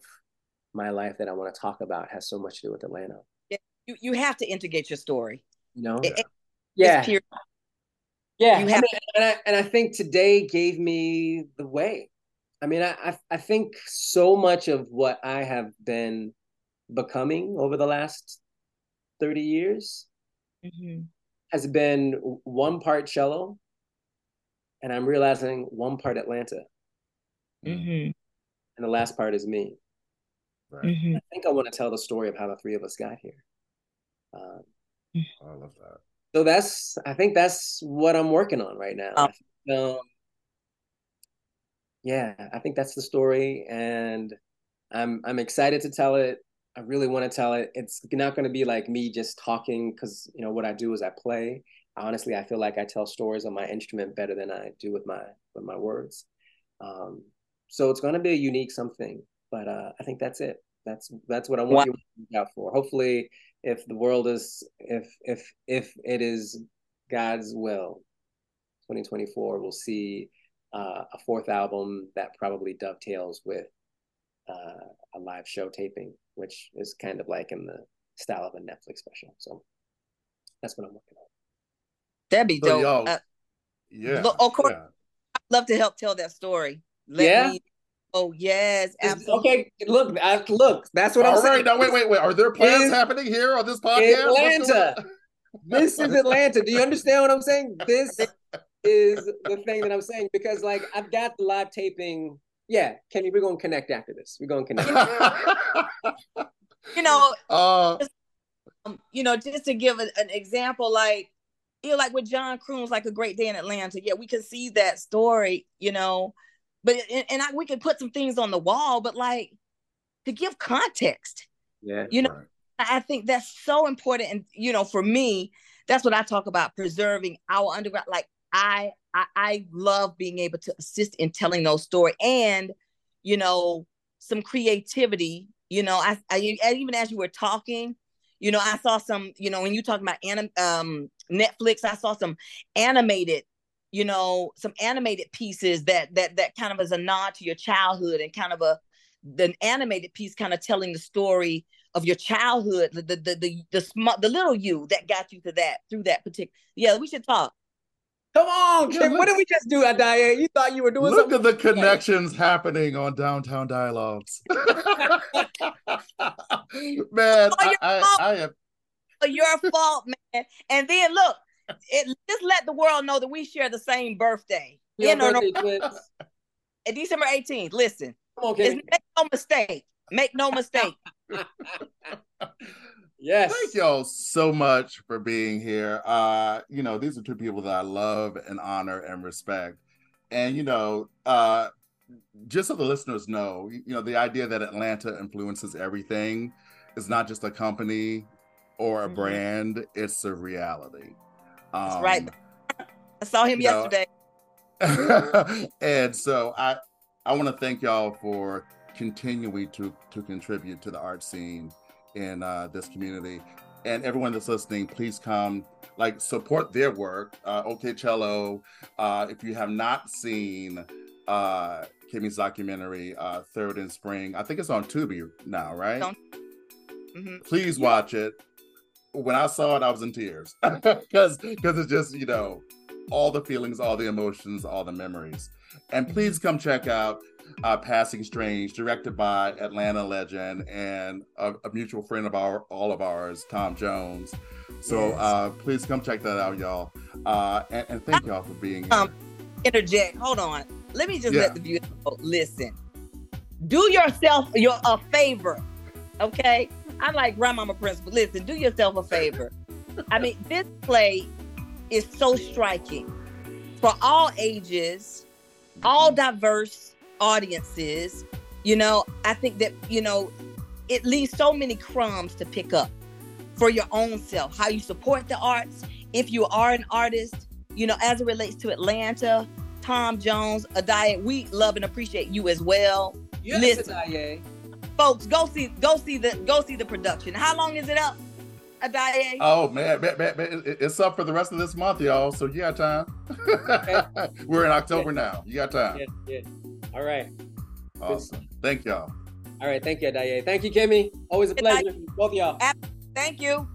my life that I want to talk about has so much to do with Atlanta. Yeah, you, you have to integrate your story. You know? It, yeah. yeah. Yeah. You have- I mean, and, I, and I think today gave me the way. I mean, I, I, I think so much of what I have been becoming over the last 30 years mm-hmm has been one part cello, and I'm realizing one part Atlanta. Mm-hmm. And the last part is me. Right. Mm-hmm. I think I want to tell the story of how the three of us got here. Um, oh, I love that. So that's, I think that's what I'm working on right now. Um, yeah, I think that's the story, and I'm I'm excited to tell it. I really want to tell it. It's not going to be like me just talking because you know what I do is I play. Honestly, I feel like I tell stories on my instrument better than I do with my with my words. Um, so it's going to be a unique something, but uh, I think that's it. That's that's what I want wow. you to look out for. Hopefully, if the world is if if if it is God's will, 2024 we'll see uh, a fourth album that probably dovetails with uh, a live show taping which is kind of like in the style of a Netflix special. So that's what I'm working on. That'd be dope. Uh, yeah. Look, of course, yeah. I'd love to help tell that story. Let yeah. Me, oh yes, absolutely. Okay, look, I, look. That's what All I'm right, saying. Now wait, wait, wait. Are there plans is, happening here on this podcast? Atlanta. this is Atlanta. Do you understand what I'm saying? This is the thing that I'm saying because, like, I've got the live taping yeah, Kenny, we're gonna connect after this. We're gonna connect. you know, uh, um, you know, just to give a, an example, like you know, like with John Croon's like a great day in Atlanta. Yeah, we can see that story, you know, but and, and I, we could put some things on the wall, but like to give context. Yeah, you know, right. I think that's so important, and you know, for me, that's what I talk about preserving our underground. Like I I, I love being able to assist in telling those stories and, you know, some creativity. You know, I, I even as you were talking, you know, I saw some, you know, when you talking about anim, um, Netflix, I saw some animated, you know, some animated pieces that that that kind of is a nod to your childhood and kind of a the animated piece kind of telling the story of your childhood, the the the the, the, sm- the little you that got you to that through that particular. Yeah, we should talk. Come on, Yeah, look- what did we just do, Diane? You thought you were doing Look something. at the connections happening on Downtown Dialogues. Man, oh, I, I, I am oh, Your fault, man. And then look, it, just let the world know that we share the same birthday. Your You birthday twins. no, December 18th. Listen, Come on, it's- make no mistake. Make no mistake. Yes. Thank y'all so much for being here. Uh, you know, these are two people that I love and honor and respect. And you know, uh just so the listeners know, you know, the idea that Atlanta influences everything is not just a company or a Mhm. brand, it's a reality. Um, That's right. I saw him know, yesterday. and so I I want to thank y'all for continuing to to contribute to the art scene in uh, this community. And everyone that's listening, please come like support their work. Uh, OkCello. Uh, if you have not seen uh, Kemi's documentary, uh, Third in Spring, I think it's on Tubi now, right? Mhm. Please watch it. When I saw it, I was in tears because because it's just you know all the feelings, all the emotions, all the memories. And please come check out uh, Passing Strange, directed by Atlanta legend and a, a mutual friend of our all of ours, Tom Jones. So Yes. uh, please come check that out, y'all. Uh, and, and thank y'all for being here. Um, Interject. Hold on. Let me just Yeah. let the viewer know. Listen. Do yourself your a favor. Okay? I'm like grandmama principle. Listen, do yourself a favor. I mean, this play is so striking for all ages, all diverse audiences. You know, I think that, you know, it leaves so many crumbs to pick up for your own self, how you support the arts. If you are an artist, you know, as it relates to Atlanta, Tom Jones, Addae, we love and appreciate you as well. Yes, Listen. Diane. Folks, go see go see the go see the production. How long is it up? Addae? Oh man, man, man, man, it's up for the rest of this month, y'all. So you got time. We're in October now. You got time. Yes, yes. All right. Awesome. Thank y'all. All right. Thank you, Diane. Thank you, Kemi. Always a pleasure. Both of y'all. Thank you.